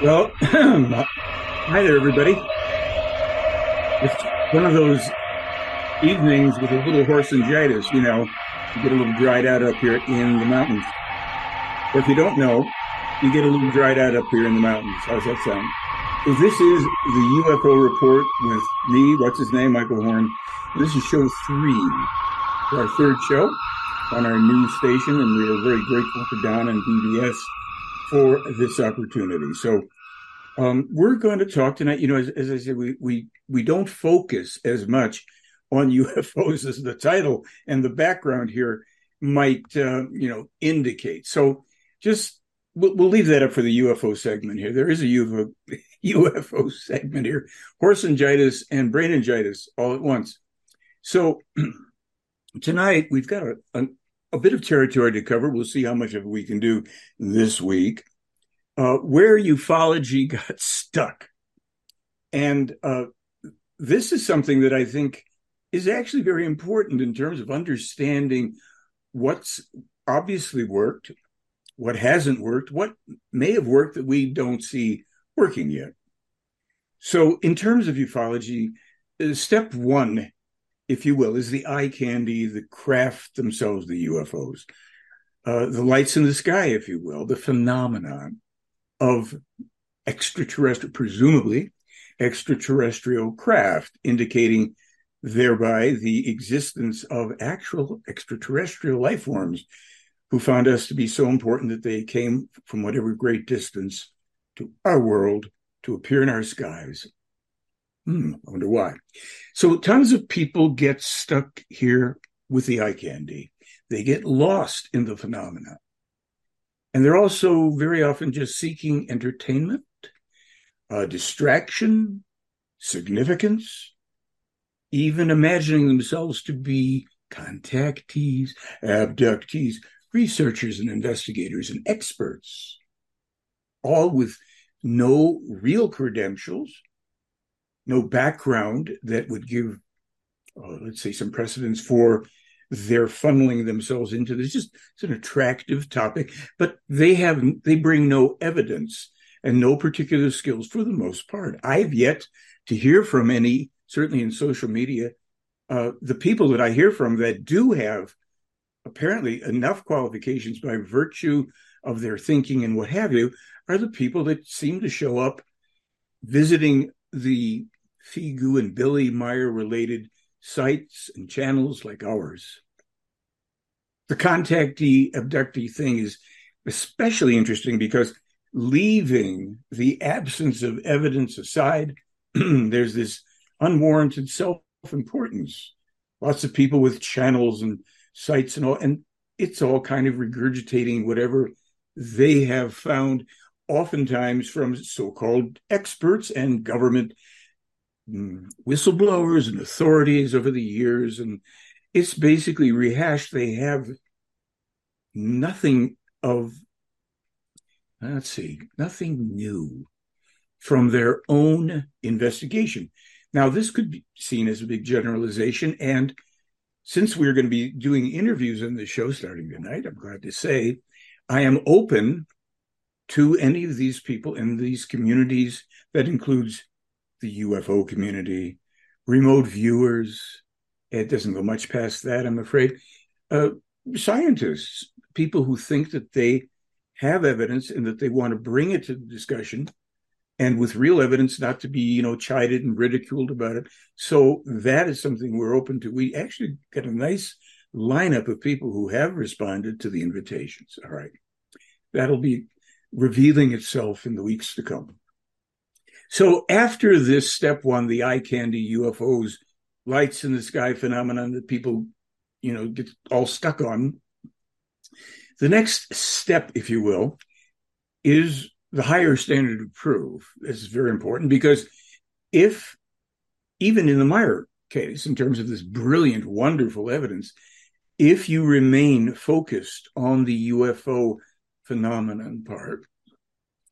Well, hi there, everybody. It's one of those evenings with a little horsingitis, you know, you get a little dried out up here in the mountains. Or if you don't know, you get a little dried out up here in the mountains. How's that sound? So this is the UFO report with me, what's his name, Michael Horn. This is show three, our third show on our new station, and we are very grateful to Don and BBS for this opportunity. So um, we're going to talk tonight. You know, as, as I said, we we we don't focus as much on UFOs as the title and the background here might uh, you know indicate. So just we'll, we'll, leave that up for the UFO segment here. There is a UFO UFO segment here: horsingitis and brainingitis all at once. So tonight we've got a, a, a bit of territory to cover. We'll see how much of it we can do this week. Uh, where ufology got stuck. And uh, this is something that I think is actually very important in terms of understanding what's obviously worked, what hasn't worked, what may have worked that we don't see working yet. So, in terms of ufology, uh, step one if you will, is the eye candy, the craft themselves, the UFOs, uh, the lights in the sky, if you will, the phenomenon of extraterrestrial, presumably extraterrestrial craft, indicating thereby the existence of actual extraterrestrial life forms who found us to be so important that they came from whatever great distance to our world to appear in our skies Hmm, I wonder why. So tons of people get stuck here with the eye candy. They get lost in the phenomena. And they're also very often just seeking entertainment, uh, distraction, significance, even imagining themselves to be contactees, abductees, researchers and investigators and experts, all with no real credentials no background that would give, uh, let's say, some precedence for their funneling themselves into this. Just it's an attractive topic, but they have they bring no evidence and no particular skills for the most part. I've yet to hear from any, certainly in social media, uh, the people that I hear from that do have apparently enough qualifications by virtue of their thinking and what have you are the people that seem to show up visiting the Figu and Billy Meier related sites and channels like ours. The contactee abductee thing is especially interesting because leaving the absence of evidence aside, there's this unwarranted self importance. Lots of people with channels and sites and all, and it's all kind of regurgitating whatever they have found, oftentimes from so called experts and government Mm. whistleblowers and authorities over the years, and it's basically rehashed. They have nothing of, let's see, nothing new from their own investigation. Now, this could be seen as a big generalization. And since we're going to be doing interviews in the show starting tonight, I'm glad to say I am open to any of these people in these communities that includes the UFO community, remote viewers. It doesn't go much past that, I'm afraid. Uh, scientists, people who think that they have evidence and that they want to bring it to the discussion and with real evidence not to be you know chided and ridiculed about it. So that is something we're open to. We actually got a nice lineup of people who have responded to the invitations. All right. That'll be revealing itself in the weeks to come so after this step one, the eye candy UFOs, lights in the sky phenomenon that people, you know, get all stuck on. The next step, if you will, is the higher standard of proof. This is very important because if, even in the Meier case, in terms of this brilliant, wonderful evidence, if you remain focused on the UFO phenomenon part,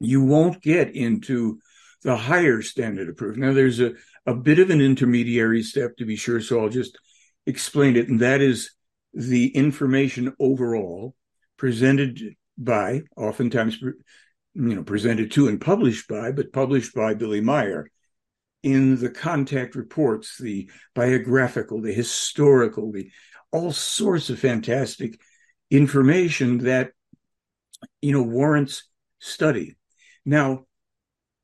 you won't get into the higher standard of proof. Now, there's a, a bit of an intermediary step to be sure, so I'll just explain it. And that is the information overall presented by, oftentimes you know, presented to and published by, but published by Billy Meier in the contact reports, the biographical, the historical, the all sorts of fantastic information that you know warrants study. Now,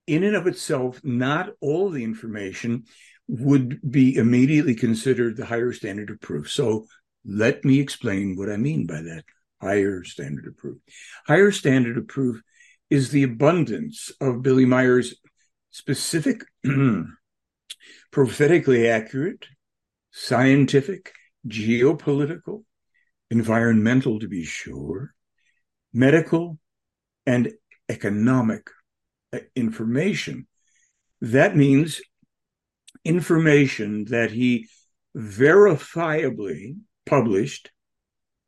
in and of itself, not all the information would be immediately considered the higher standard of proof. So let me explain what I mean by that higher standard of proof. Higher standard of proof is the abundance of Billy Meier's specific, prophetically accurate, scientific, geopolitical, environmental to be sure, medical, and economic Uh, information. That means information that he verifiably published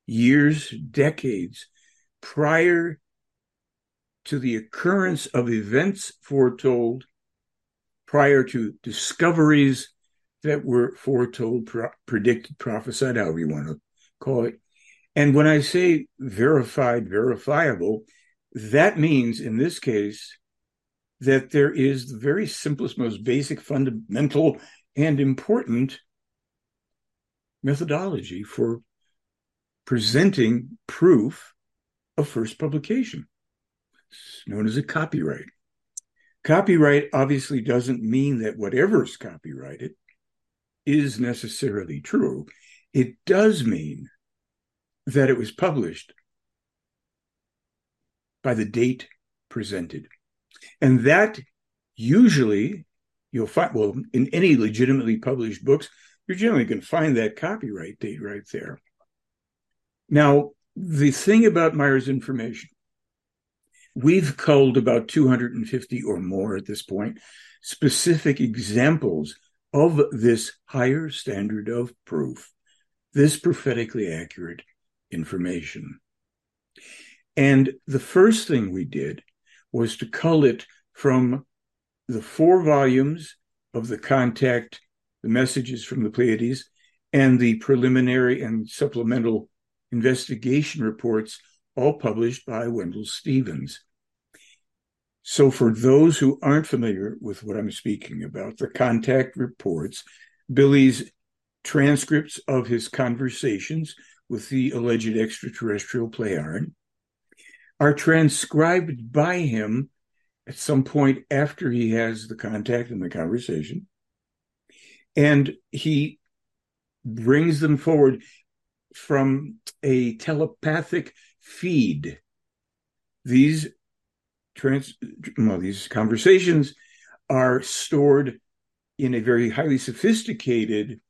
years, decades prior to the occurrence of events foretold, prior to discoveries that were foretold, pro- predicted, prophesied, however you want to call it. And when I say verified, verifiable, that means in this case that there is the very simplest, most basic, fundamental, and important methodology for presenting proof of first publication. It's known as a copyright. Copyright obviously doesn't mean that whatever is copyrighted is necessarily true. It does mean that it was published by the date presented. And that usually you'll find, well, in any legitimately published books, you're generally going to find that copyright date right there. Now, the thing about Meier's information, we've culled about 250 or more at this point specific examples of this higher standard of proof, this prophetically accurate information. And the first thing we did was to cull it from the four volumes of the contact, the messages from the Pleiades, and the preliminary and supplemental investigation reports, all published by Wendell Stevens. So, for those who aren't familiar with what I'm speaking about, the contact reports, Billy's transcripts of his conversations with the alleged extraterrestrial Plejaren, are transcribed by him at some point after he has the contact and the conversation. And he brings them forward from a telepathic feed. These trans well, these conversations are stored in a very highly sophisticated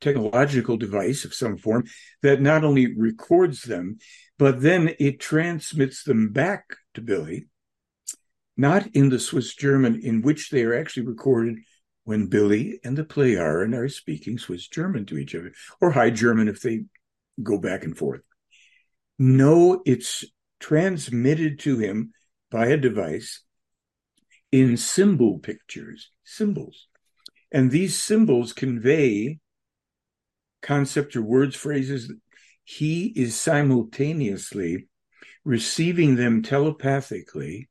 technological device of some form that not only records them, but then it transmits them back to Billy, not in the Swiss German in which they are actually recorded when Billy and the Plejaren are speaking Swiss German to each other, or High German if they go back and forth. No, it's transmitted to him by a device in symbol pictures, symbols. And these symbols convey concepts or words, phrases. He is simultaneously receiving them telepathically,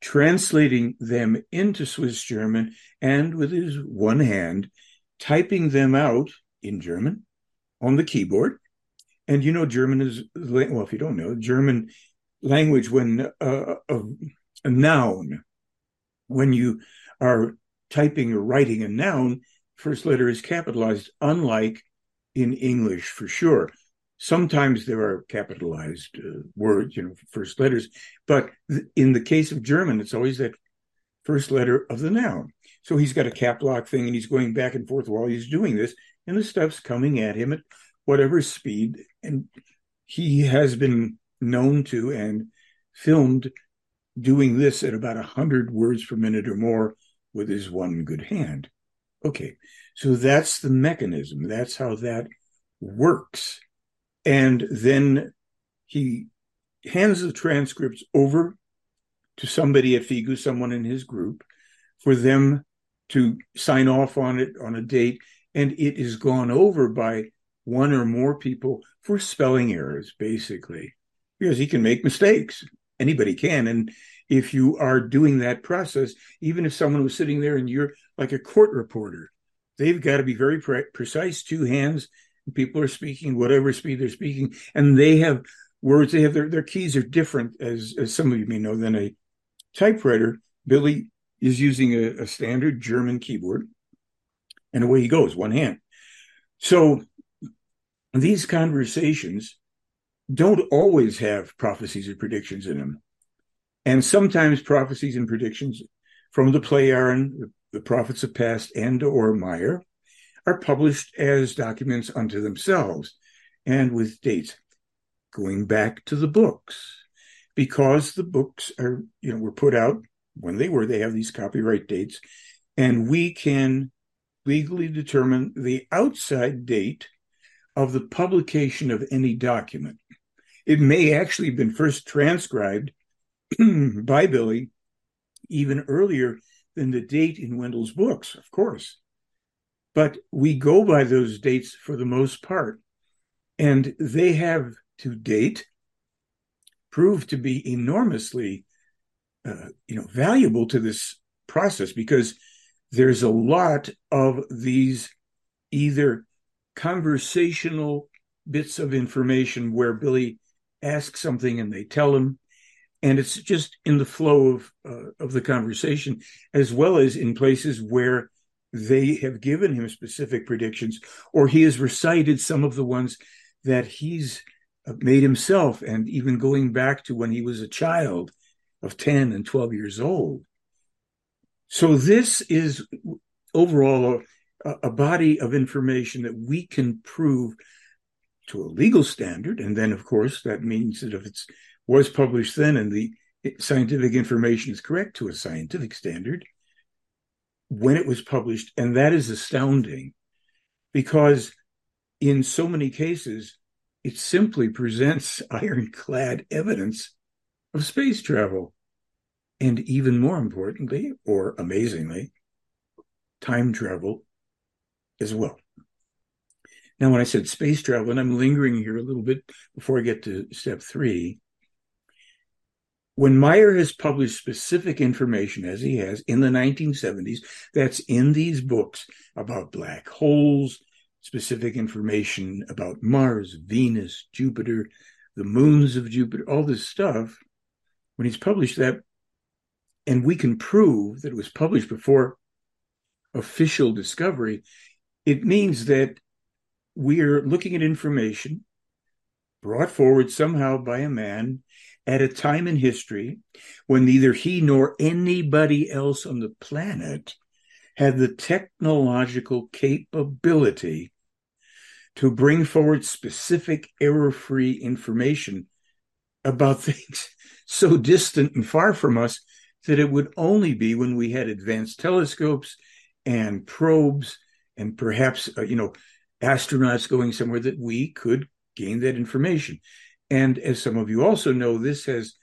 translating them into Swiss German, and with his one hand, typing them out in German on the keyboard. And you know, German is, well, if you don't know, German language, when uh, a, a noun, when you are typing or writing a noun, first letter is capitalized, unlike in English for sure. Sometimes there are capitalized uh, words, you know, first letters, but th- in the case of German, it's always that first letter of the noun. So he's got a cap lock thing and he's going back and forth while he's doing this, and the stuff's coming at him at whatever speed. And he has been known to and filmed doing this at about 100 words per minute or more with his one good hand. Okay, so that's the mechanism. That's how that works. And then he hands the transcripts over to somebody at FIGU, someone in his group, for them to sign off on it on a date. And it is gone over by one or more people for spelling errors, basically, because he can make mistakes. anybody can. And if you are doing that process, even if someone was sitting there and you're like a court reporter, they've got to be very pre- precise, two hands. People are speaking whatever speed they're speaking, and they have words. They have their, their keys are different, as as some of you may know, than a typewriter. Billy is using a, a standard German keyboard, and away he goes, one hand. So these conversations don't always have prophecies or predictions in them. And sometimes prophecies and predictions from the Plejaren, the prophets of past, and or Meier are published as documents unto themselves and with dates going back to the books. Because the books are you know were put out when they were they have these copyright dates and we can legally determine the outside date of the publication of any document. It may actually have been first transcribed by Billy even earlier than the date in Wendell's books, of course. But we go by those dates for the most part. And they have to date proved to be enormously uh, you know valuable to this process because there's a lot of these either conversational bits of information where Billy asks something and they tell him and it's just in the flow of uh, of the conversation as well as in places where they have given him specific predictions or he has recited some of the ones that he's uh, made himself and even going back to when he was a child of 10 and 12 years old so this is overall a, a body of information that we can prove to a legal standard. And then, of course, that means that if it was published then and the scientific information is correct to a scientific standard, when it was published, and that is astounding because in so many cases, it simply presents ironclad evidence of space travel. And even more importantly, or amazingly, time travel as well. Now, when I said space travel, and I'm lingering here a little bit before I get to step three, when Meier has published specific information, as he has in the 1970s, that's in these books about black holes, specific information about Mars, Venus, Jupiter, the moons of Jupiter, all this stuff, when he's published that, and we can prove that it was published before official discovery, it means that we're looking at information brought forward somehow by a man at a time in history when neither he nor anybody else on the planet had the technological capability to bring forward specific error free information about things so distant and far from us that it would only be when we had advanced telescopes and probes and perhaps uh, you know astronauts going somewhere that we could gain that information. And as some of you also know, this has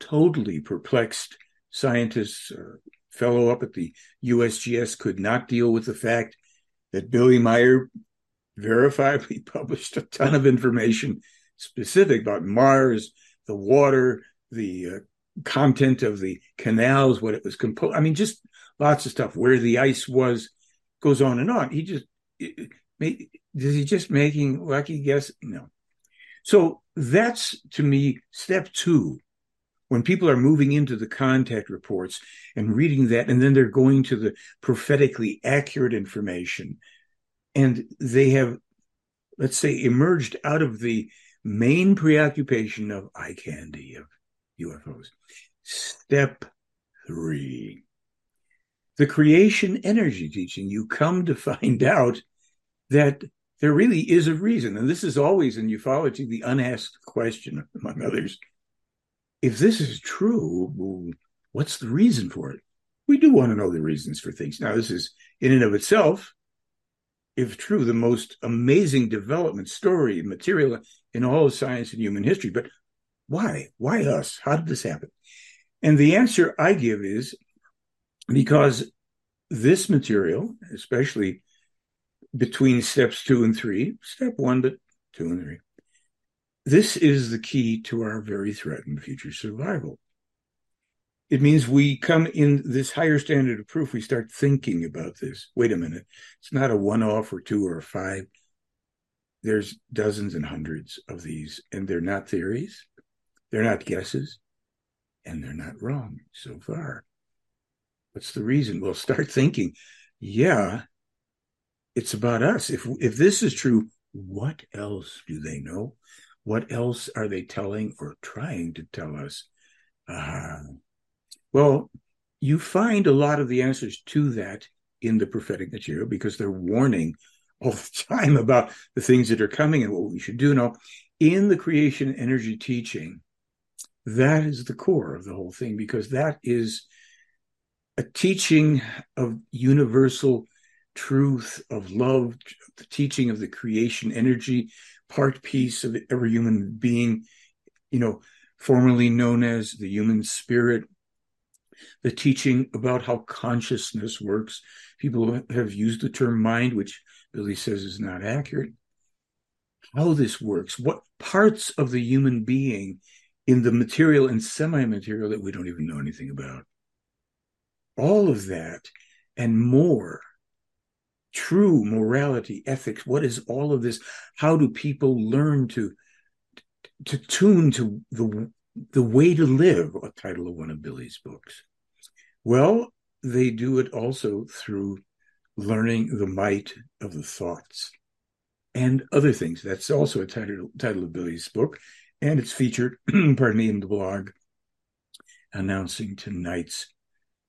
totally perplexed scientists. A fellow up at the USGS could not deal with the fact that Billy Meier verifiably published a ton of information specific about Mars, the water, the uh, content of the canals, what it was composed. I mean, just lots of stuff. Where the ice was, goes on and on. He just it, is he just making lucky guess? No. So that's to me step two. When people are moving into the contact reports and reading that, and then they're going to the prophetically accurate information, and they have, let's say, emerged out of the main preoccupation of eye candy, of UFOs. Step three the creation energy teaching, you come to find out that there really is a reason. And this is always in ufology the unasked question, among others. If this is true, what's the reason for it? We do want to know the reasons for things. Now, this is in and of itself, if true, the most amazing development story material in all of science and human history. But why? Why us? How did this happen? And the answer I give is because this material, especially between steps two and three, step one, but two and three. This is the key to our very threatened future survival. it means we come in this higher standard of proof. We start thinking about this. Wait a minute. It's not a one off or two or five. There's dozens and hundreds of these, and they're not theories. They're not guesses, and they're not wrong so far. What's the reason? Well, start thinking, yeah, it's about us. If if this is true, what else do they know? What else are they telling or trying to tell us? Uh, well, you find a lot of the answers to that in the prophetic material because they're warning all the time about the things that are coming and what we should do. Now, in the creation energy teaching, that is the core of the whole thing because that is a teaching of universal truth, of love, the teaching of the creation energy, part piece of every human being, you know, formerly known as the human spirit, the teaching about how consciousness works. People have used the term mind, which Billy says is not accurate. How this works, what parts of the human being in the material and semi material that we don't even know anything about. All of that and more. True morality, ethics. What is all of this? How do people learn to to tune to the the way to live? A title of one of Billy's books. Well, they do it also through learning the might of the thoughts and other things. That's also a title, title of Billy's book, and it's featured, pardon me, in the blog announcing tonight's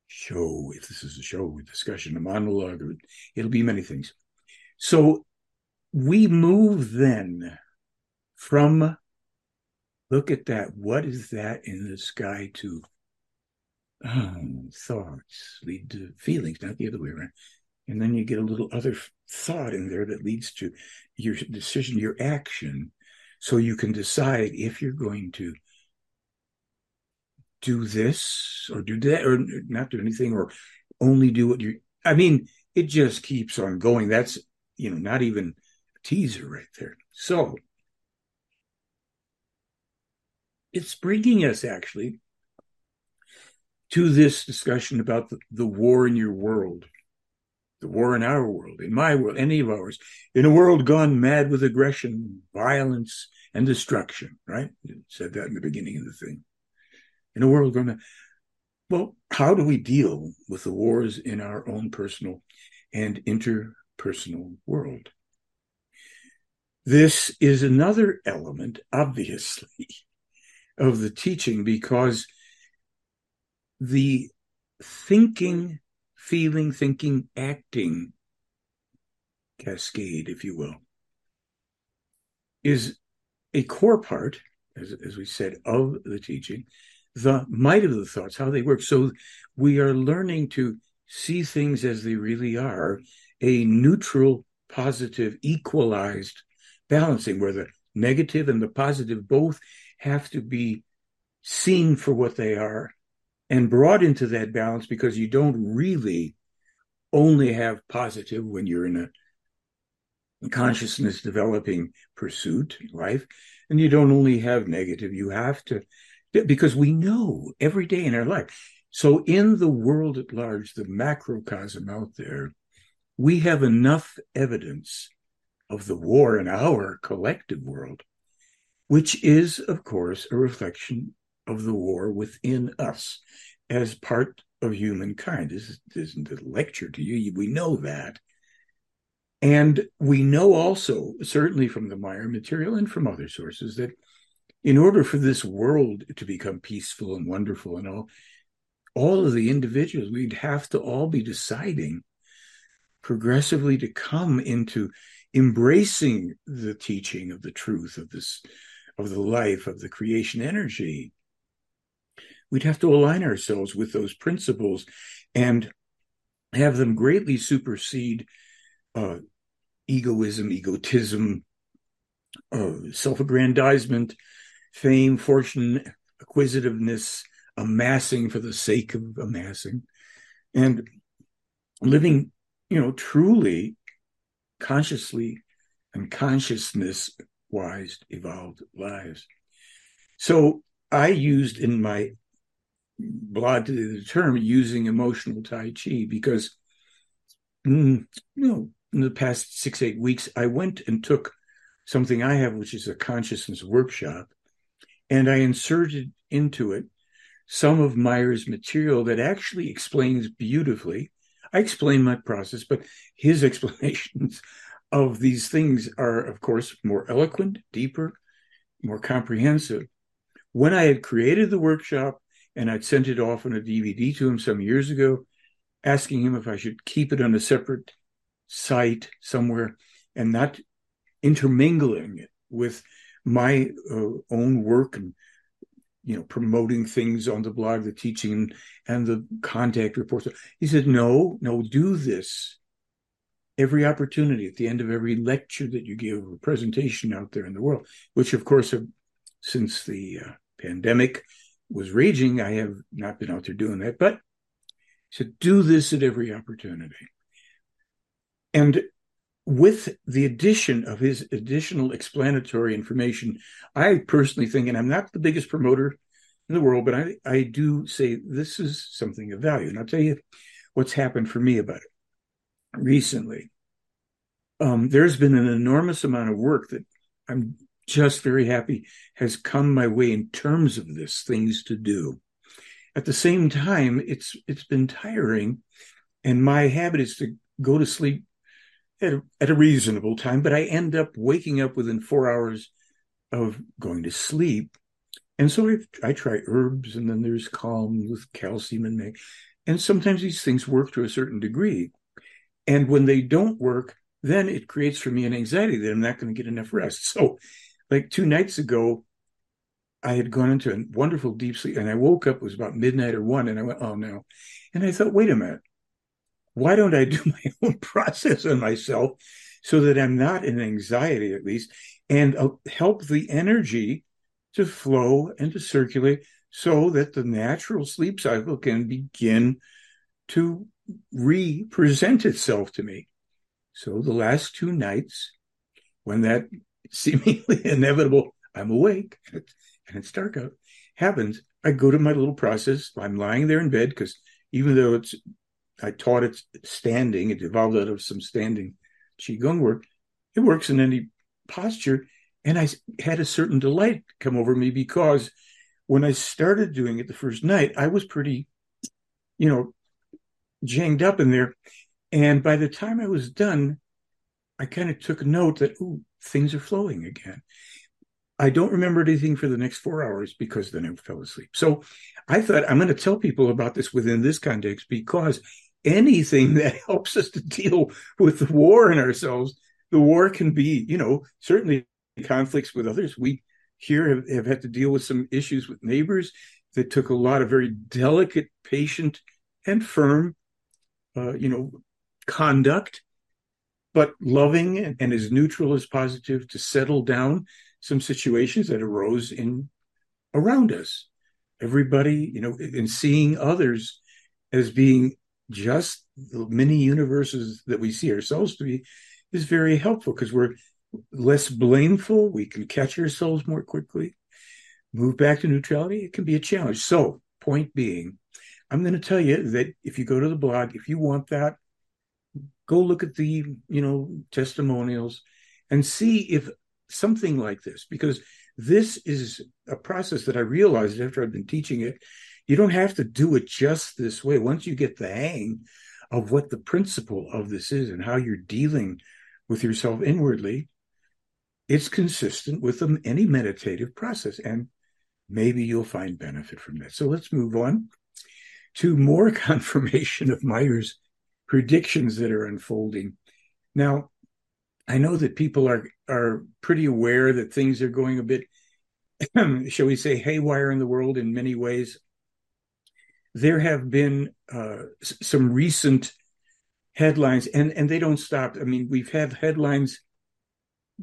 show. If this is a show, a discussion, a monologue, it'll be many things. So we move then from look at that. What is that in the sky to um, thoughts lead to feelings, not the other way around. And then you get a little other thought in there that leads to your decision, your action. So you can decide if you're going to do this or do that or not do anything or only do what you I mean, it just keeps on going. That's, you know, not even a teaser right there. So it's bringing us actually to this discussion about the, the war in your world, the war in our world, in my world, any of ours, in a world gone mad with aggression, violence, and destruction, right? You said that in the beginning of the thing. In a world gone mad. Well, how do we deal with the wars in our own personal and interpersonal world? This is another element, obviously, of the teaching because the thinking, feeling, thinking, acting cascade, if you will, is a core part, as, as we said, of the teaching, the might of the thoughts, how they work. So we are learning to see things as they really are, a neutral, positive, equalized balancing where the negative and the positive both have to be seen for what they are and brought into that balance because you don't really only have positive when you're in a consciousness developing pursuit life and you don't only have negative you have to because we know every day in our life so in the world at large the macrocosm out there we have enough evidence of the war in our collective world which is of course a reflection of the war within us as part of humankind. This isn't a lecture to you. We know that. And we know also, certainly from the Meier material and from other sources, that in order for this world to become peaceful and wonderful and all, all of the individuals, we'd have to all be deciding progressively to come into embracing the teaching of the truth of this, of the life, of the creation energy, we'd have to align ourselves with those principles and have them greatly supersede uh, egoism, egotism, uh, self aggrandizement, fame, fortune, acquisitiveness, amassing for the sake of amassing, and living, you know, truly consciously and consciousness wise evolved lives. So I used in my blog the term using emotional Tai Chi because, mm, you know, in the past six, eight weeks, I went and took something I have, which is a consciousness workshop, and I inserted into it some of Meier's material that actually explains beautifully. I explain my process, but his explanations of these things are, of course, more eloquent, deeper, more comprehensive. When I had created the workshop and I'd sent it off on a DVD to him some years ago, asking him if I should keep it on a separate site somewhere and not intermingling it with my uh, own work and you know promoting things on the blog the teaching and the contact reports. He said no no do this every opportunity at the end of every lecture that you give or presentation out there in the world which of course have, since the uh, pandemic was raging i have not been out there doing that. But he said do this at every opportunity. And with the addition of his additional explanatory information, I personally think, and I'm not the biggest promoter in the world, but I, I do say this is something of value. And I'll tell you what's happened for me about it recently. Um, there's been an enormous amount of work that I'm just very happy has come my way in terms of this things to do. At the same time, it's it's been tiring, and my habit is to go to sleep at a, at a reasonable time, but I end up waking up within four hours of going to sleep. And so I, I try herbs, and then there's calm with calcium and mag. And sometimes these things work to a certain degree. And when they don't work, then it creates for me an anxiety that I'm not going to get enough rest. So, like two nights ago, I had gone into a wonderful deep sleep and I woke up, it was about midnight or one, and I went, oh no. And I thought, wait a minute why don't I do my own process on myself so that I'm not in anxiety at least and uh, help the energy to flow and to circulate so that the natural sleep cycle can begin to represent itself to me. So the last two nights, when that seemingly inevitable, I'm awake and it's dark out, happens, I go to my little process. I'm lying there in bed because even though it's I taught it standing. It evolved out of some standing qigong work. It works in any posture, and I had a certain delight come over me because when I started doing it the first night, I was pretty, you know, janged up in there. And by the time I was done, I kind of took note that ooh, things are flowing again. I don't remember anything for the next four hours because then I fell asleep. So I thought I'm going to tell people about this within this context because anything that helps us to deal with the war in ourselves. The war can be, you know, certainly conflicts with others. We here have, have had to deal with some issues with neighbors that took a lot of very delicate, patient, and firm, uh, you know, conduct, but loving and, and as neutral as positive to settle down some situations that arose in around us. Everybody, you know, in seeing others as being just the many universes that we see ourselves to be is very helpful because we're less blameful. We can catch ourselves more quickly. Move back to neutrality, it can be a challenge. So, point being, I'm going to tell you that if you go to the blog, if you want that, go look at the, you know, testimonials and see if something like this, because this is a process that I realized after I've been teaching it you don't have to do it just this way. Once you get the hang of what the principle of this is and how you're dealing with yourself inwardly, it's consistent with any meditative process. And maybe you'll find benefit from that. So let's move on to more confirmation of Meier's predictions that are unfolding. Now, I know that people are are pretty aware that things are going a bit, shall we say, haywire in the world in many ways there have been uh, some recent headlines, and and they don't stop. I mean, we've had headlines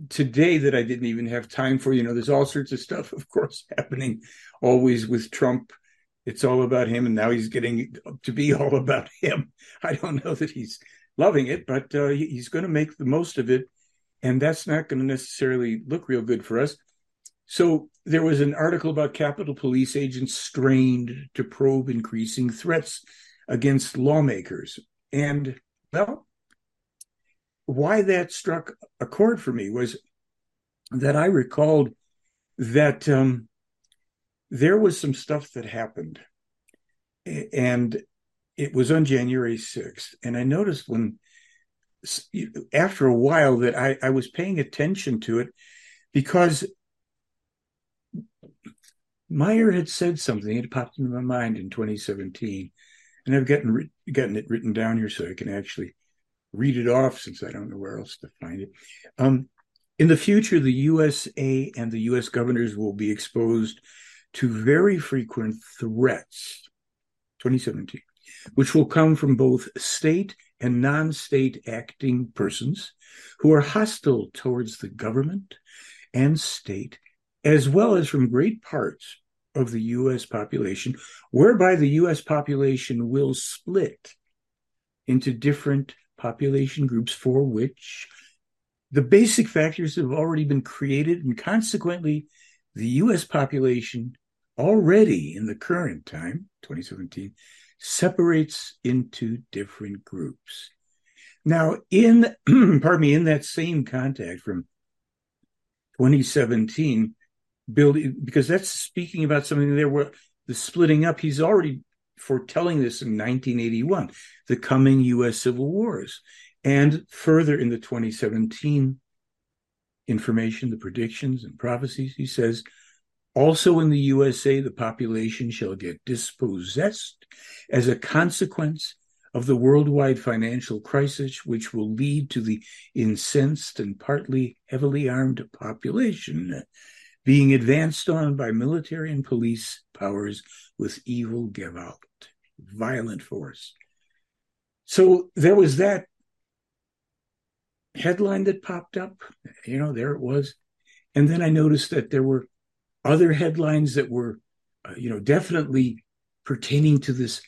today that I didn't even have time for. You know, there's all sorts of stuff, of course, happening always with Trump. It's all about him, and now he's getting to be all about him. I don't know that he's loving it, but uh, he's going to make the most of it, and that's not going to necessarily look real good for us. So there was an article about Capitol Police agents strained to probe increasing threats against lawmakers. And, well, why that struck a chord for me was that I recalled that um, there was some stuff that happened. And it was on January 6th. And I noticed when, after a while, that I, I was paying attention to it because Meier had said something. It popped into my mind in 2017, and I've gotten gotten it written down here so I can actually read it off since I don't know where else to find it. Um, in the future, the USA and the U.S. governors will be exposed to very frequent threats. 2017, which will come from both state and non-state acting persons who are hostile towards the government and state as well as from great parts of the U.S. population, whereby the U.S. population will split into different population groups for which the basic factors have already been created, and consequently, the U.S. population already in the current time, 2017, separates into different groups. Now, in pardon me, in that same contact from 2017, building because that's speaking about something there where the splitting up he's already foretelling this in 1981 the coming us civil wars. And further in the 2017 information the predictions and prophecies he says also in the usa the population shall get dispossessed as a consequence of the worldwide financial crisis which will lead to the incensed and partly heavily armed population being advanced on by military and police powers with evil Gewalt, violent force. So there was that headline that popped up. You know, there it was. And then I noticed that there were other headlines that were, uh, you know, definitely pertaining to this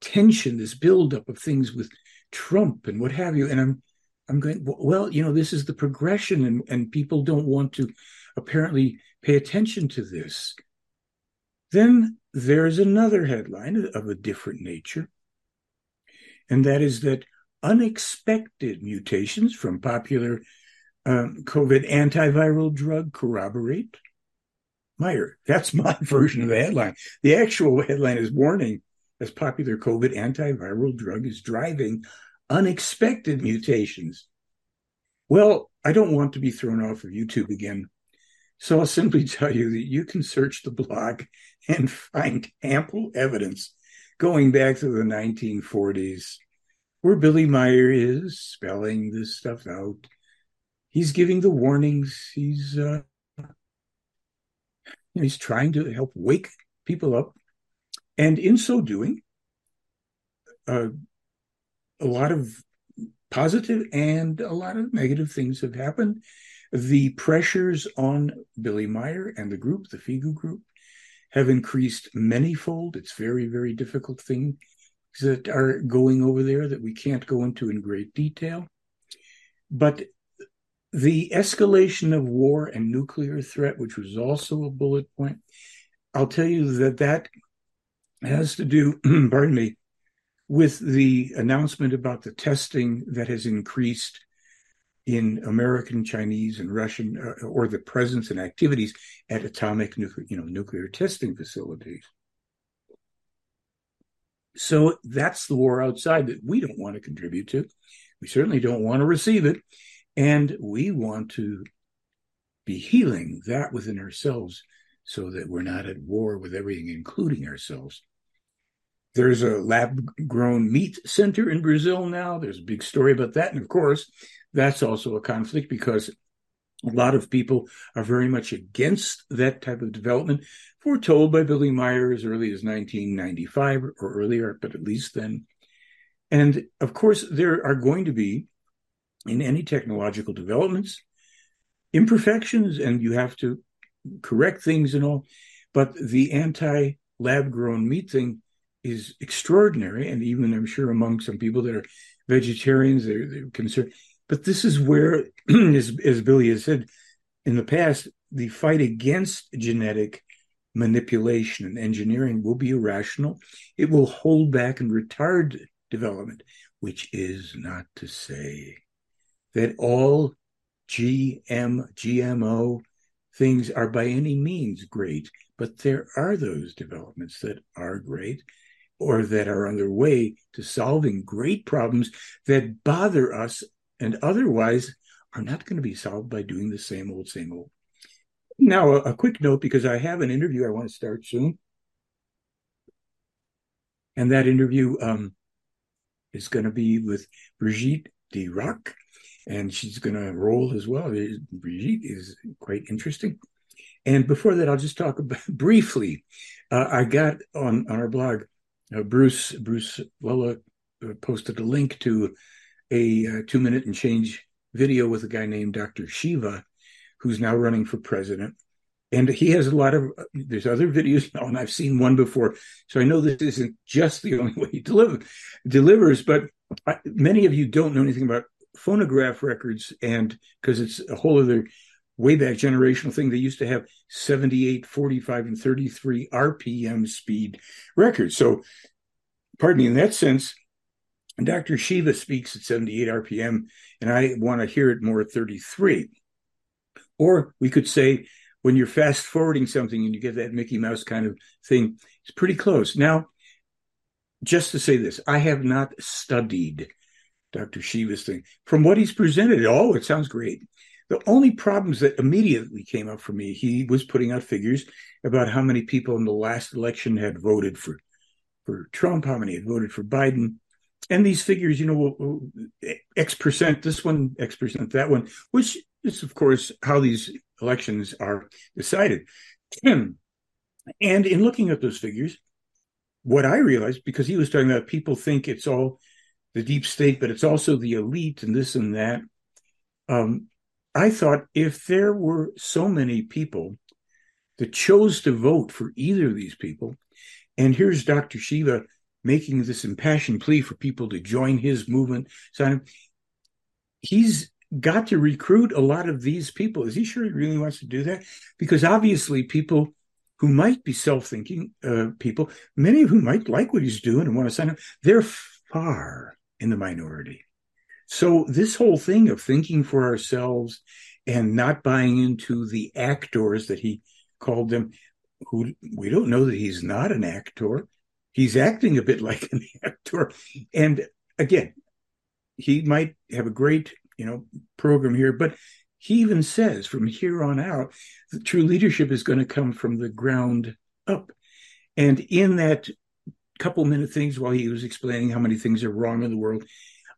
tension, this buildup of things with Trump and what have you. And I'm, I'm going, well, you know, this is the progression, and, and people don't want to apparently pay attention to this. Then there's another headline of a different nature, and that is that unexpected mutations from popular um, COVID antiviral drug corroborate. Meier, that's my version of the headline. The actual headline is warning as popular COVID antiviral drug is driving unexpected mutations. Well, I don't want to be thrown off of YouTube again so I'll simply tell you that you can search the blog and find ample evidence going back to the 1940s where Billy Meier is spelling this stuff out. He's giving the warnings. He's uh, he's trying to help wake people up, and in so doing, uh, a lot of positive and a lot of negative things have happened. The pressures on Billy Meier and the group, the FIGU group, have increased manyfold. It's very, very difficult thing that are going over there that we can't go into in great detail. But the escalation of war and nuclear threat, which was also a bullet point, I'll tell you that that has to do, pardon me, with the announcement about the testing that has increased in American, Chinese, and Russian, uh, or the presence and activities at atomic nuclear, you know, nuclear testing facilities. So that's the war outside that we don't want to contribute to. We certainly don't want to receive it, and we want to be healing that within ourselves, so that we're not at war with everything, including ourselves. There's a lab grown meat center in Brazil now. There's a big story about that. And of course, that's also a conflict because a lot of people are very much against that type of development, foretold by Billy Meier as early as 1995 or earlier, but at least then. And of course, there are going to be, in any technological developments, imperfections, and you have to correct things and all. But the anti lab grown meat thing is extraordinary. And even I'm sure among some people that are vegetarians, they're, they're concerned but this is where, as, as Billy has said in the past, the fight against genetic manipulation and engineering will be irrational. It will hold back and retard development, which is not to say that all GM, GMO things are by any means great, but there are those developments that are great or that are on their way to solving great problems that bother us and otherwise are not going to be solved by doing the same old, same old. Now, a, a quick note because I have an interview I want to start soon. And that interview um, is going to be with Brigitte de Roch, and she's going to roll as well. Brigitte is quite interesting. And before that, I'll just talk about, briefly. Uh, I got on, on our blog, uh, Bruce Bruce Lella uh, posted a link to a uh, two minute and change video with a guy named Dr. Shiva, who's now running for president. And he has a lot of, there's other videos now, and I've seen one before. So I know this isn't just the only way he deliver, delivers, but I, many of you don't know anything about phonograph records. And because it's a whole other way back generational thing, they used to have 78, 45, and 33 RPM speed records. So, pardon me, in that sense, Dr. Shiva speaks at 78 RPM, and I want to hear it more at 33. Or we could say when you're fast forwarding something and you get that Mickey Mouse kind of thing, it's pretty close. Now, just to say this, I have not studied Dr. Shiva's thing. From what he's presented, oh, it sounds great. The only problems that immediately came up for me, he was putting out figures about how many people in the last election had voted for for Trump, how many had voted for Biden. And these figures, you know, X percent, this one, X percent, that one, which is, of course, how these elections are decided. and in looking at those figures, what I realized, because he was talking about people think it's all the deep state, but it's also the elite and this and that. Um, I thought if there were so many people that chose to vote for either of these people, and here's Dr. Shiva making this impassioned plea for people to join his movement, so he's got to recruit a lot of these people. Is he sure he really wants to do that? Because obviously, people who might be self-thinking uh, people, many of whom might like what he's doing and want to sign up, they're far in the minority. So this whole thing of thinking for ourselves and not buying into the actors that he called them, who we don't know that he's not an actor. He's acting a bit like an actor. And again, he might have a great you know program here but he even says from here on out the true leadership is going to come from the ground up and in that couple minute things while he was explaining how many things are wrong in the world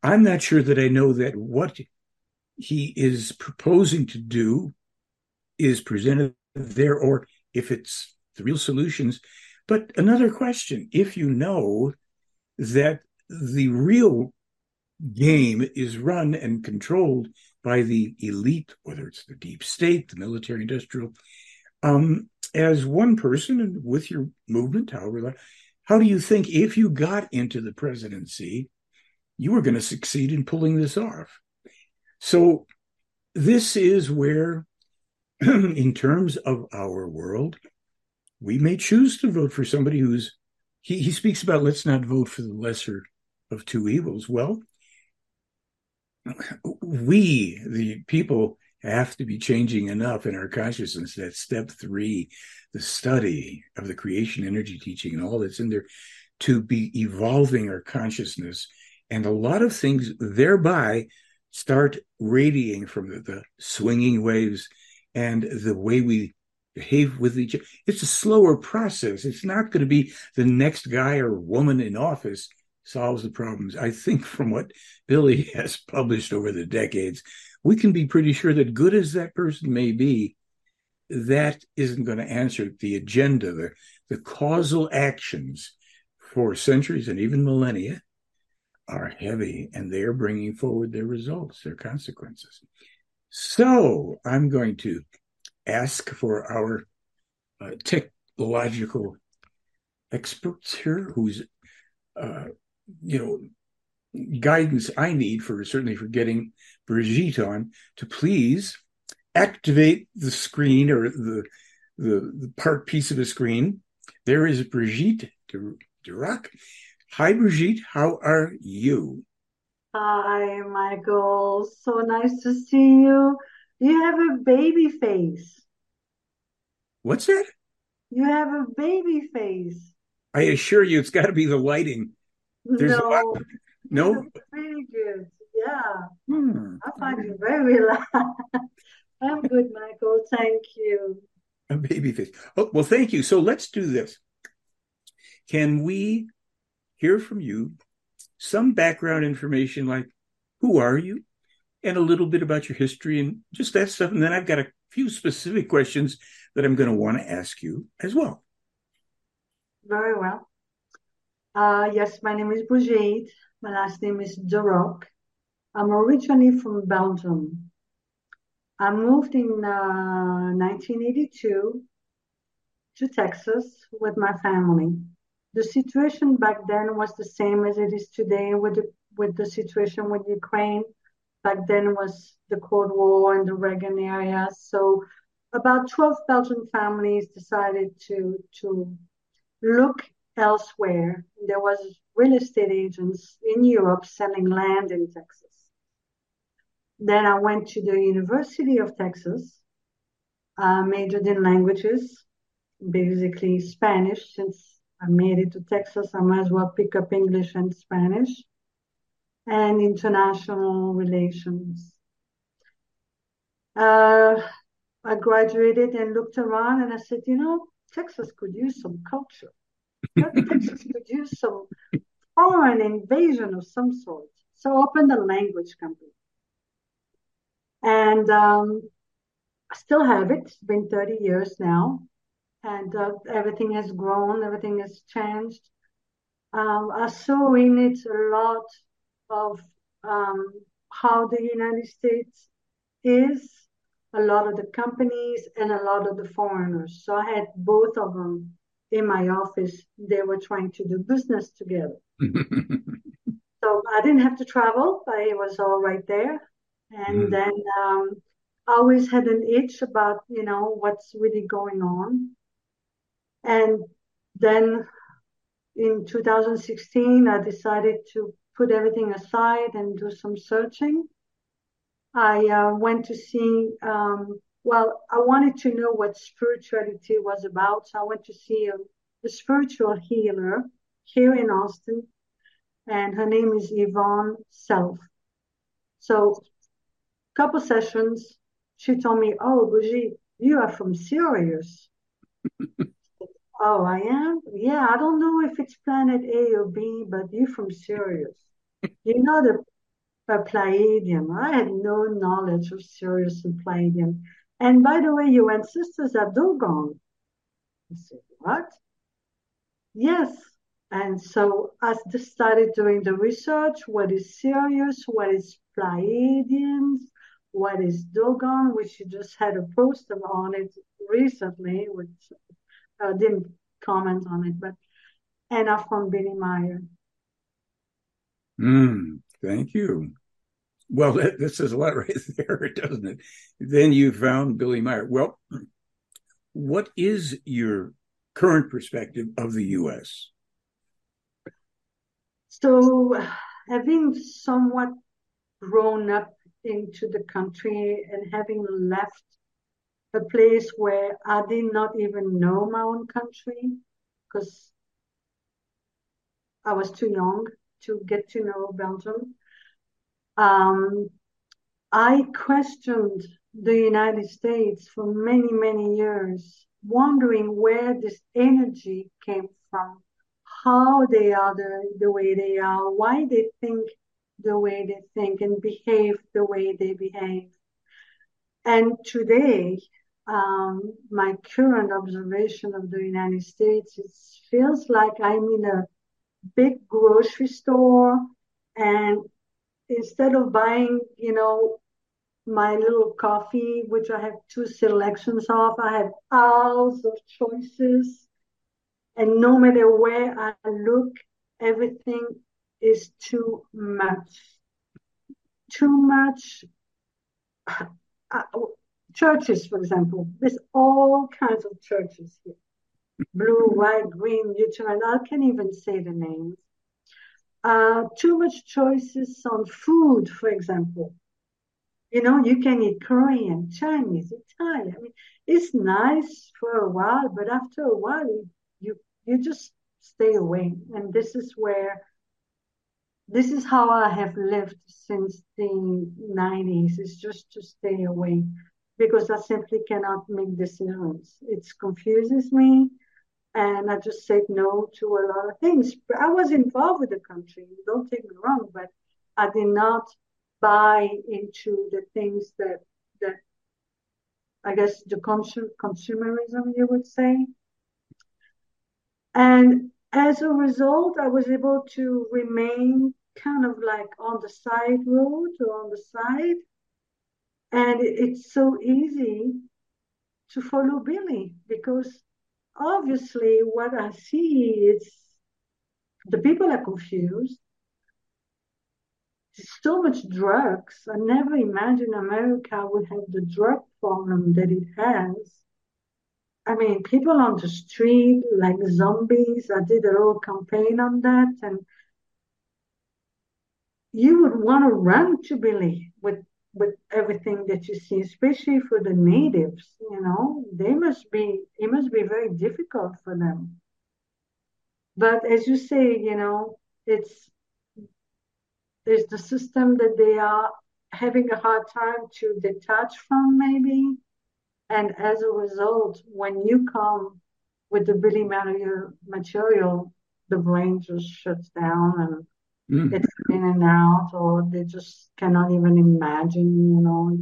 i'm not sure that i know that what he is proposing to do is presented there or if it's the real solutions but another question if you know that the real game is run and controlled by the elite, whether it's the deep state, the military industrial. Um, as one person and with your movement, however, how do you think if you got into the presidency, you were going to succeed in pulling this off? So, this is where, in terms of our world, we may choose to vote for somebody who's, he, he speaks about let's not vote for the lesser of two evils. Well, we, the people, have to be changing enough in our consciousness that step three, the study of the creation energy teaching and all that's in there, to be evolving our consciousness. And a lot of things thereby start radiating from the, the swinging waves and the way we behave with each other. It's a slower process. It's not going to be the next guy or woman in office solves the problems. I think from what Billy has published over the decades, we can be pretty sure that good as that person may be, that isn't going to answer the agenda, the, the causal actions for centuries and even millennia are heavy and they are bringing forward their results, their consequences. So I'm going to ask for our uh, technological experts here whose, uh, you know, guidance I need for certainly for getting Brigitte on to please activate the screen or the the, the part piece of the screen, there is Brigitte de Roch. Hi, Brigitte. How are you? Hi, Michael. So nice to see you. You have a baby face. What's that? You have a baby face. I assure you, it's got to be the lighting. There's no, no, pretty good. Yeah, hmm. I find you very relaxed. I'm good, Michael. Thank you. A baby face. Oh, well, thank you. So let's do this. Can we hear from you some background information like who are you and a little bit about your history and just that stuff. And then I've got a few specific questions that I'm going to want to ask you as well. Very well. Uh, yes, my name is Brigitte. My last name is de Roch. I'm originally from Belgium. I moved in uh, 1982 to Texas with my family. The situation back then was the same as it is today with the, with the situation with Ukraine. Back then was the Cold War and the Reagan era. So about 12 Belgian families decided to, to look elsewhere. There was real estate agents in Europe selling land in Texas. Then I went to the University of Texas, uh, majored in languages, basically Spanish. Since I made it to Texas, I might as well pick up English and Spanish, and international relations. Uh, I graduated and looked around and I said, you know, Texas could use some culture. Texas could use some foreign invasion of some sort. So I opened a language company. And um, I still have it. It's been 30 years now. And uh, everything has grown, everything has changed. Um, I saw in it a lot of um, how the United States is a lot of the companies and a lot of the foreigners. So I had both of them in my office. They were trying to do business together. so I didn't have to travel, but it was all right there. And mm. then um, I always had an itch about, you know, what's really going on. And then in 2016, I decided to put everything aside and do some searching. I uh, went to see, um, well, I wanted to know what spirituality was about. So I went to see a, a spiritual healer here in Austin, and her name is Yvonne Self. So, a couple sessions, she told me, "Oh, Brigitte, you are from Sirius." oh, I am. Yeah, I don't know if it's planet A or B, but you're from Sirius. you know the a Pleiadian. I had no knowledge of Sirius and Pleiadian. And by the way, your ancestors are Dogon. I said, what? Yes. And so I started doing the research. What is Sirius? What is Pleiadians? What is Dogon? Which you just had a post on it recently, which I didn't comment on it, but Anna from Billy Meier. Mm, Thank you. Well, that, that says a lot right there, doesn't it? Then you found Billy Meier. Well, what is your current perspective of the U.S.? So, having somewhat grown up into the country and having left a place where I did not even know my own country because I was too young to get to know Belgium. Um, I questioned the United States for many, many years, wondering where this energy came from, how they are the, the way they are, why they think the way they think and behave the way they behave. And today, um, my current observation of the United States, it feels like I'm in a big grocery store and instead of buying, you know, my little coffee, which I have two selections of, I have hours of choices. And no matter where I look, everything is too much. Too much. churches, for example. There's all kinds of churches here blue, white, green, Lutheran. I can't even say the names. Uh, too much choices on food, for example. You know, you can eat Korean, Chinese, Italian. I mean, it's nice for a while, but after a while, you you just stay away. And this is where this is how I have lived since the 90s. It's just to stay away because I simply cannot make decisions. It confuses me and I just said no to a lot of things. I was involved with the country, don't take me wrong, but I did not buy into the things that that I guess the consum- consumerism you would say. And as a result, I was able to remain kind of like on the side road or on the side. And it's so easy to follow Billy because obviously what I see is the people are confused. There's so much drugs. I never imagined America would have the drug problem that it has. I mean, people on the street like zombies. I did a little campaign on that, and you would want to run to Billy with with everything that you see, especially for the natives, you know, they must be, it must be very difficult for them. But as you say, you know, it's, there's the system that they are having a hard time to detach from, maybe. And as a result, when you come with the Billy material, material the brain just shuts down and mm. it's in and out, or they just cannot even imagine, you know,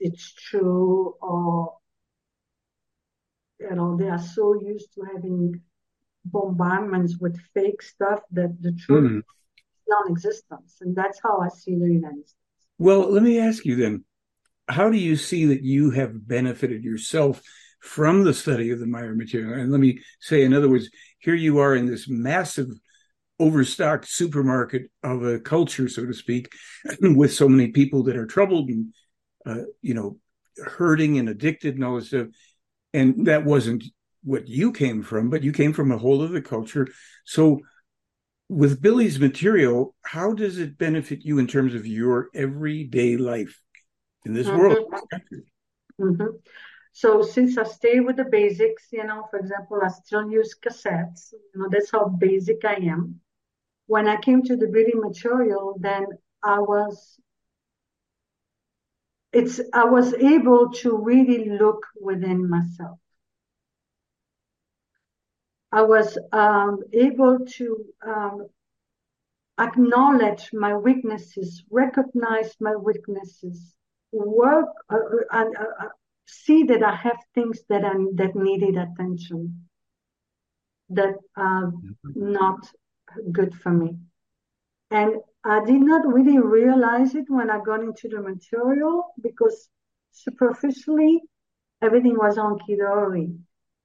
it's true, or you know, they are so used to having bombardments with fake stuff that the truth mm. is non-existence, and that's how I see the United States. Well, let me ask you then, how do you see that you have benefited yourself? From the study of the Meier material. And let me say, in other words, here you are in this massive overstocked supermarket of a culture, so to speak, with so many people that are troubled and uh, you know hurting and addicted and all this stuff. And that wasn't what you came from, but you came from a whole other culture. So, with Billy's material, how does it benefit you in terms of your everyday life in this mm-hmm. world? Mm-hmm. So since I stay with the basics, you know, for example, I still use cassettes. You know, that's how basic I am when I came to the Billy material, then I was it's I was able to really look within myself. I was um, able to um, acknowledge my weaknesses, recognize my weaknesses, work uh, uh and uh, uh, see that I have things that I, that needed attention, that are not good for me. And I did not really realize it when I got into the material because superficially everything was on dory.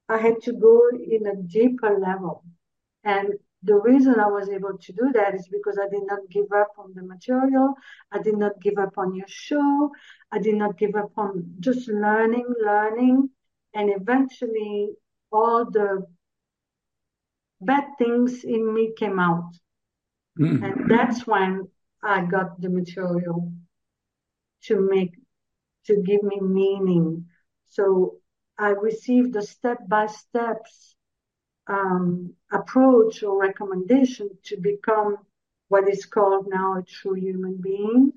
I had to go in a deeper level. And the reason I was able to do that is because I did not give up on the material. I did not give up on your show. I did not give up on just learning, learning. And eventually all the bad things in me came out. Mm. And that's when I got the material to make, to give me meaning. So I received a step by steps um, approach or recommendation to become what is called now a true human being.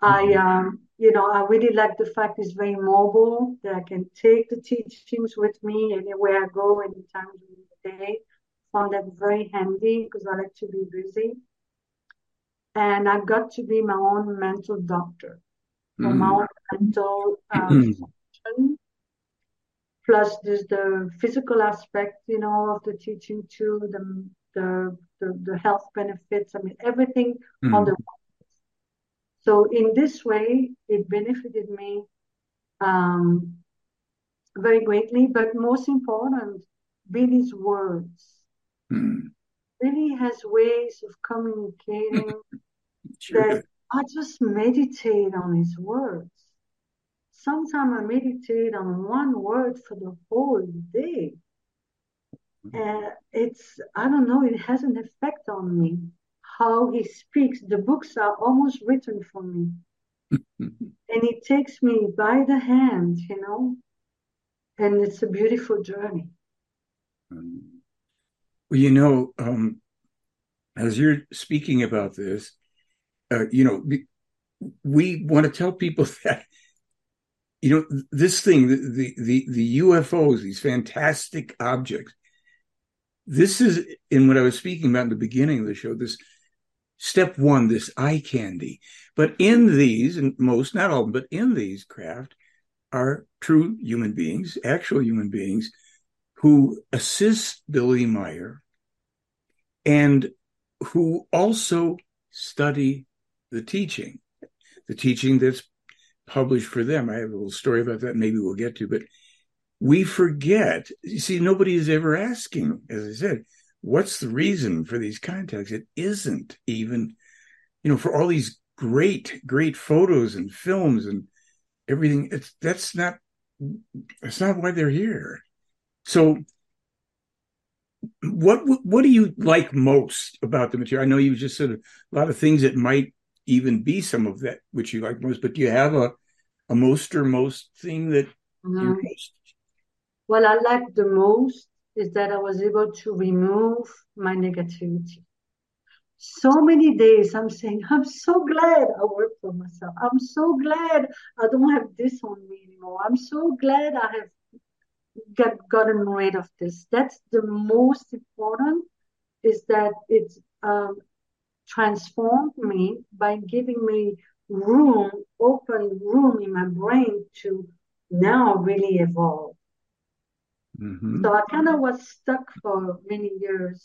I, mm-hmm. um, you know, I really like the fact it's very mobile that I can take the teachings with me anywhere I go, anytime during day found that very handy because I like to be busy. And I've got to be my own mental doctor mm. my own mental um, Plus, there's the physical aspect, you know, of the teaching too, the the the, the health benefits. I mean, everything mm. on the. So in this way, it benefited me um, very greatly. But most important, Billy's words Mm. Really has ways of communicating sure. that I just meditate on his words. sometimes I meditate on one word for the whole day. And it's, I don't know, it has an effect on me. How he speaks. The books are almost written for me. and he takes me by the hand, you know, and it's a beautiful journey. Well, you know, um, as you're speaking about this, uh, you know, we want to tell people that you know this thing the, the the ufos these fantastic objects this is in what i was speaking about in the beginning of the show this step one this eye candy. But in these and most not all but in these craft are true human beings actual human beings who assist billy Meier and who also study the teaching the teaching that's published for them. I have a little story about that. Maybe we'll get to, but we forget. You see, nobody is ever asking, as I said, what's the reason for these contacts? It isn't even, you know, for all these great, great photos and films and everything. It's that's not that's not why they're here. So what what do you like most about the material? I know you just said a lot of things that might even be some of that which you like most, but do you have a a most or most thing that you mm-hmm. most? What I like the most is that I was able to remove my negativity. So many days I'm saying, I'm so glad I work for myself. I'm so glad I don't have this on me anymore. I'm so glad I have get, gotten rid of this. That's the most important is that it's um, transformed me by giving me room, open room in my brain to now really evolve. Mm-hmm. So I kind of was stuck for many years.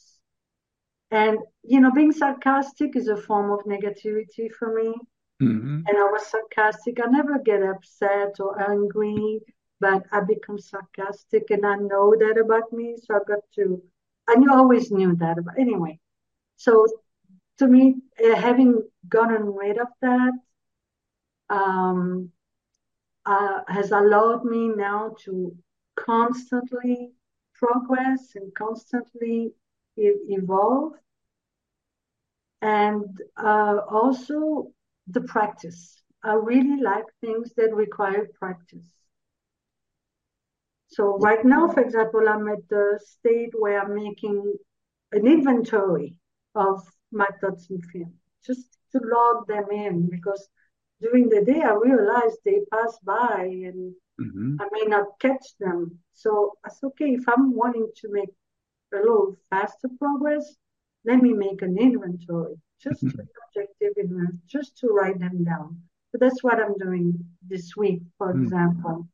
And, you know, being sarcastic is a form of negativity for me. Mm-hmm. And I was sarcastic. I never get upset or angry, but I become sarcastic and I know that about me. So I got to, I knew, always knew that about, anyway. So to me, uh, having gotten rid of that um, uh, has allowed me now to constantly progress and constantly evolve. And uh, also the practice. I really like things that require practice. So right now, for example, I'm at the state where I'm making an inventory of my thoughts and feelings, just to log them in because during the day I realized they pass by and mm-hmm. I may not catch them. So it's okay if I'm wanting to make a little faster progress, let me make an inventory, just mm-hmm. to objective in just to write them down. So that's what I'm doing this week, for mm-hmm. example.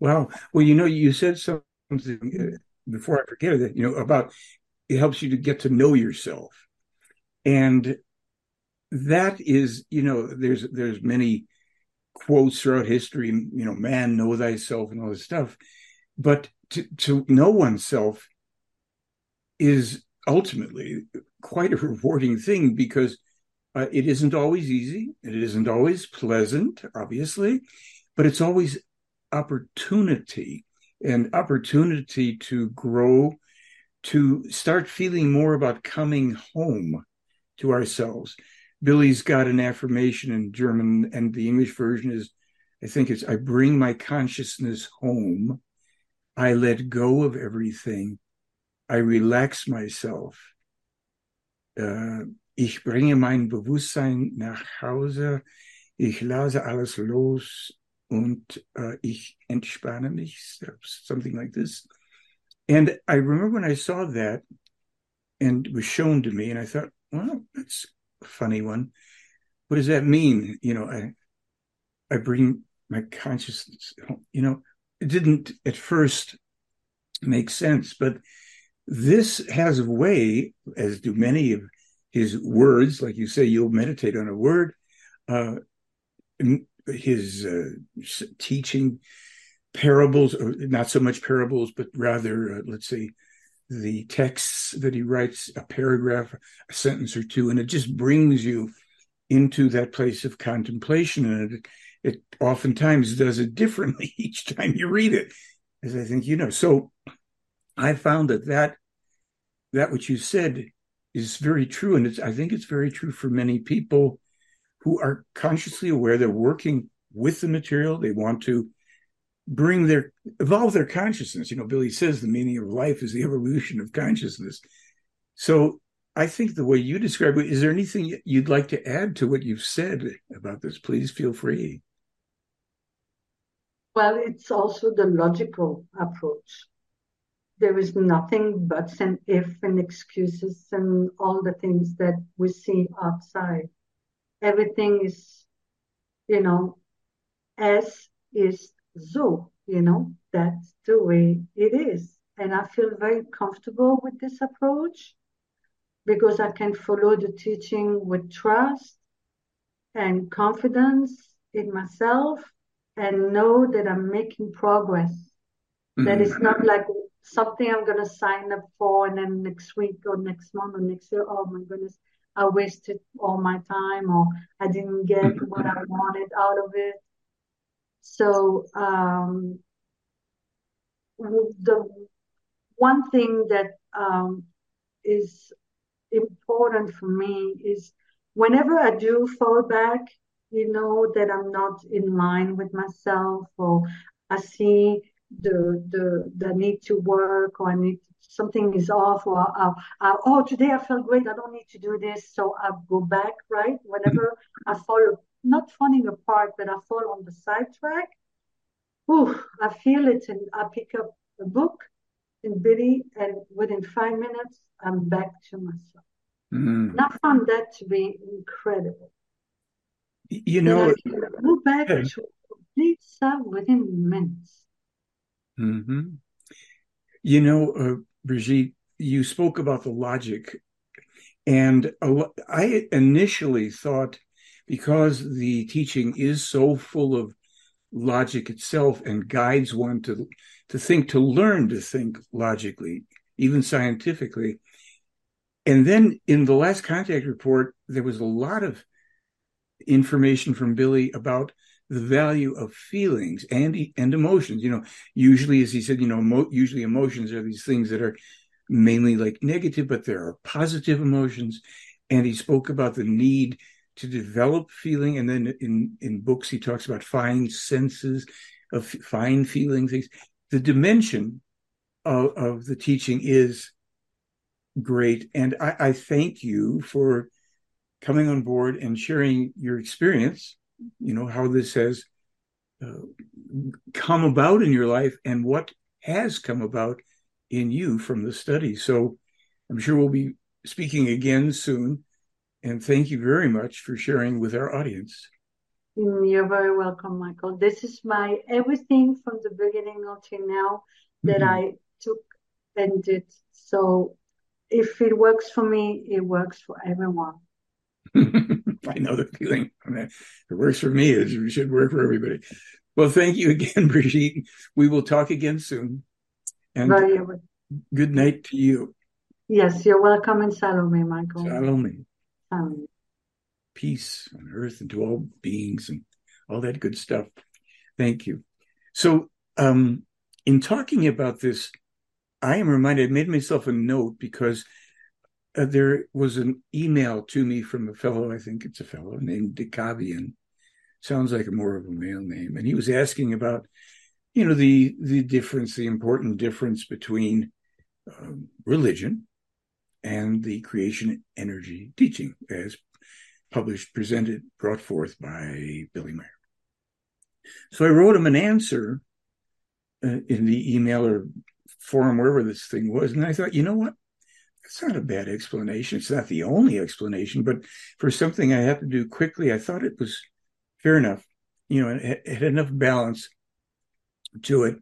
Well, Well, you know, you said something uh, before I forget it, you know, about it helps you to get to know yourself. And that is you know there's there's many quotes throughout history you know man know thyself and all this stuff. But to, to know oneself is ultimately quite a rewarding thing because uh, it isn't always easy it isn't always pleasant obviously but it's always opportunity and opportunity to grow to start feeling more about coming home to ourselves. Billy's got an affirmation in German, and the English version is, I think it's, I bring my consciousness home. I let go of everything. I relax myself. Uh, ich bringe mein Bewusstsein nach Hause. Ich lasse alles los und uh, ich entspanne mich. Something like this. And I remember when I saw that and it was shown to me, and I thought, well, that's a funny one. What does that mean? You know, I I bring my consciousness. You know, it didn't at first make sense, but this has a way, as do many of his words. Like you say, you'll meditate on a word. Uh, his uh, teaching parables, or not so much parables, but rather, uh, let's say, the texts that he writes, a paragraph, a sentence or two, and it just brings you into that place of contemplation. And it, it oftentimes does it differently each time you read it, as I think you know. So I found that that that which you said is very true, and it's I think it's very true for many people who are consciously aware they're working with the material. They want to bring their evolve their consciousness. You know, Billy says the meaning of life is the evolution of consciousness. So I think the way you describe it, is there anything you'd like to add to what you've said about this? Please feel free. Well, it's also the logical approach. There is nothing but an if and excuses and all the things that we see outside. Everything is, you know, as is so, you know, that's the way it is. And I feel very comfortable with this approach because I can follow the teaching with trust and confidence in myself and know that I'm making progress. Mm-hmm. That it's not like something I'm going to sign up for and then next week or next month or next year, oh my goodness, I wasted all my time or I didn't get what I wanted out of it. So, um, the one thing that um, is important for me is whenever I do fall back, you know that I'm not in line with myself, or I see the the the need to work, or I need something is off, or I, I, oh today I felt great, I don't need to do this, so I go back. Right, whenever I fall, not falling apart, but I fall on the side track. Ooh, I feel it, and I pick up a book in Billy, and within five minutes, I'm back to myself. Mm. And I found that to be incredible. You know, go back yeah. to complete self within minutes. Mm-hmm. You know, uh, Brigitte, you spoke about the logic, and I initially thought because the teaching is so full of logic itself and guides one to to think, to learn to think logically, even scientifically. And then in the last contact report, there was a lot of information from Billy about the value of feelings and and emotions. You know, usually, as he said, you know, mo- usually emotions are these things that are mainly like negative, but there are positive emotions. And he spoke about the need to develop feeling, and then in in books he talks about fine senses of fine feelings the dimension of, of the teaching is great. And I, I, thank you for coming on board and sharing your experience, you know, how this has uh, come about in your life and what has come about in you from the study. So I'm sure we'll be speaking again soon. And thank you very much for sharing with our audience. Mm, you're very welcome, Michael. This is my everything from the beginning until now that mm-hmm. I took and did. So if it works for me, it works for everyone. I know the feeling. I mean, it works for me. It should work for everybody. Well, thank you again, Brigitte. We will talk again soon. And very good night to you. Yes, you're welcome in Salome, Michael. Salome. Salome peace on earth and to all beings and all that good stuff. Thank you. So, um, in talking about this, I am reminded, I made myself a note because uh, there was an email to me from a fellow, I think it's a fellow named Decavian. Sounds like more of a male name. And he was asking about, you know, the, the difference, the important difference between um, religion and the creation energy teaching as published, presented, brought forth by Billy Meier. So I wrote him an answer uh, in the email or forum, wherever this thing was. And I thought, you know what? That's not a bad explanation. It's not the only explanation, but for something I have to do quickly, I thought it was fair enough. You know, it, had enough balance to it.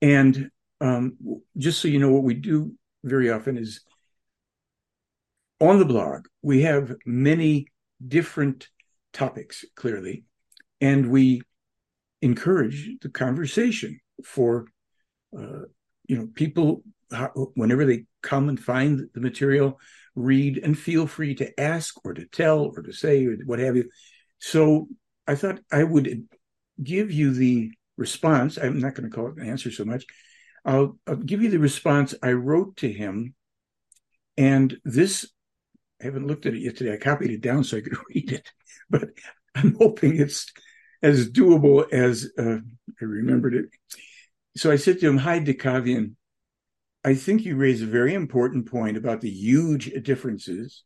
And um, just so you know, what we do very often is on the blog, we have many different topics, clearly, and we encourage the conversation for uh, you know people whenever they come and find the material read and feel free to ask or to tell or to say or what have you so i thought i would give you the response. I'm not going to call it an answer so much. I'll, I'll give you the response I wrote to him. And this, I haven't looked at it yet today. I copied it down so I could read it, but I'm hoping it's as doable as uh, I remembered it. So I said to him, Hi, Dekavian. I think you raise a very important point about the huge differences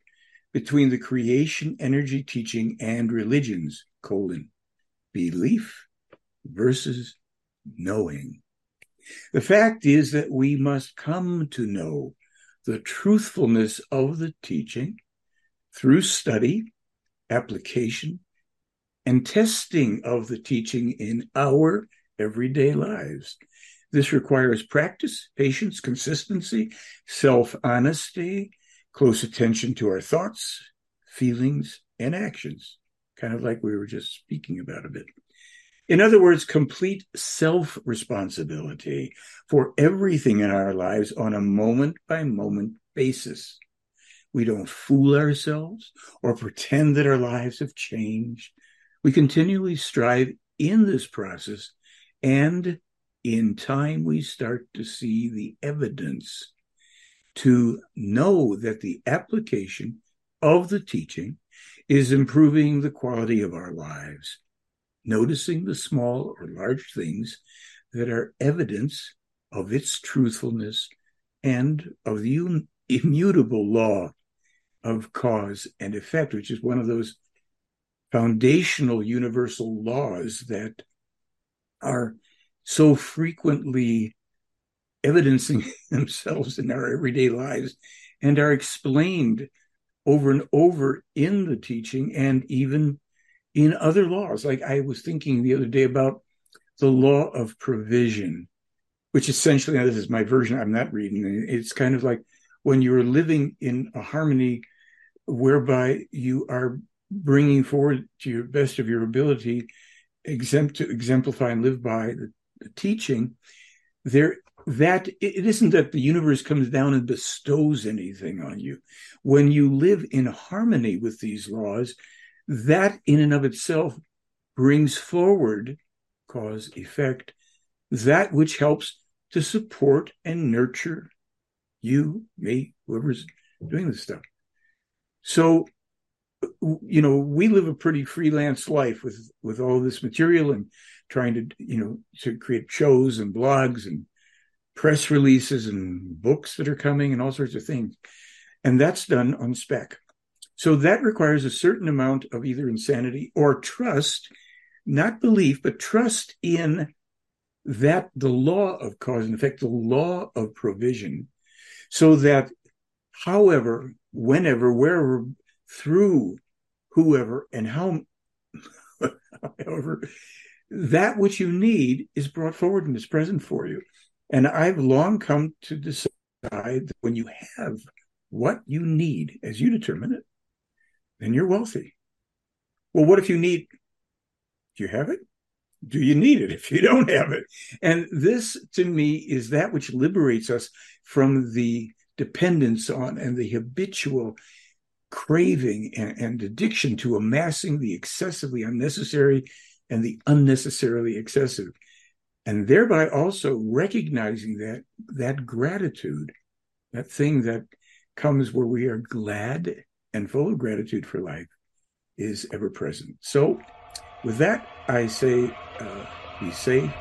between the creation energy teaching and religions, colon, belief versus knowing. The fact is that we must come to know the truthfulness of the teaching through study, application, and testing of the teaching in our everyday lives. This requires practice, patience, consistency, self honesty, close attention to our thoughts, feelings, and actions, kind of like we were just speaking about a bit. In other words, complete self responsibility for everything in our lives on a moment by moment basis. We don't fool ourselves or pretend that our lives have changed. We continually strive in this process, and in time, we start to see the evidence to know that the application of the teaching is improving the quality of our lives noticing the small or large things that are evidence of its truthfulness and of the immutable law of cause and effect, which is one of those foundational universal laws that are so frequently evidencing themselves in our everyday lives and are explained over and over in the teaching and even in other laws. Like I was thinking the other day about the law of provision, which essentially, this is my version, I'm not reading, it's kind of like when you're living in a harmony whereby you are bringing forward to your best of your ability exempt to exemplify and live by the, the teaching there that it isn't that the universe comes down and bestows anything on you. When you live in harmony with these laws that in and of itself brings forward cause effect that which helps to support and nurture you me whoever's doing this stuff. So you know we live a pretty freelance life with with all this material and trying to you know to create shows and blogs and press releases and books that are coming and all sorts of things. And that's done on spec. So that requires a certain amount of either insanity or trust, not belief, but trust in that the law of cause and effect, the law of provision, so that however, whenever, wherever, through whoever, and how, however, that which you need is brought forward and is present for you. And I've long come to decide that when you have what you need as you determine it, then you're wealthy. Well, what if you need, do you have it? Do you need it if you don't have it? And this to me is that which liberates us from the dependence on and the habitual craving and, and addiction to amassing the excessively unnecessary and the unnecessarily excessive and thereby also recognizing that that gratitude that thing that comes where we are glad and full of gratitude for life is ever present. So, with that, I say uh, be safe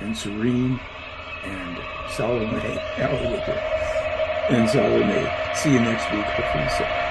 and serene and Salome, and Salome. See you next week, hopefully so.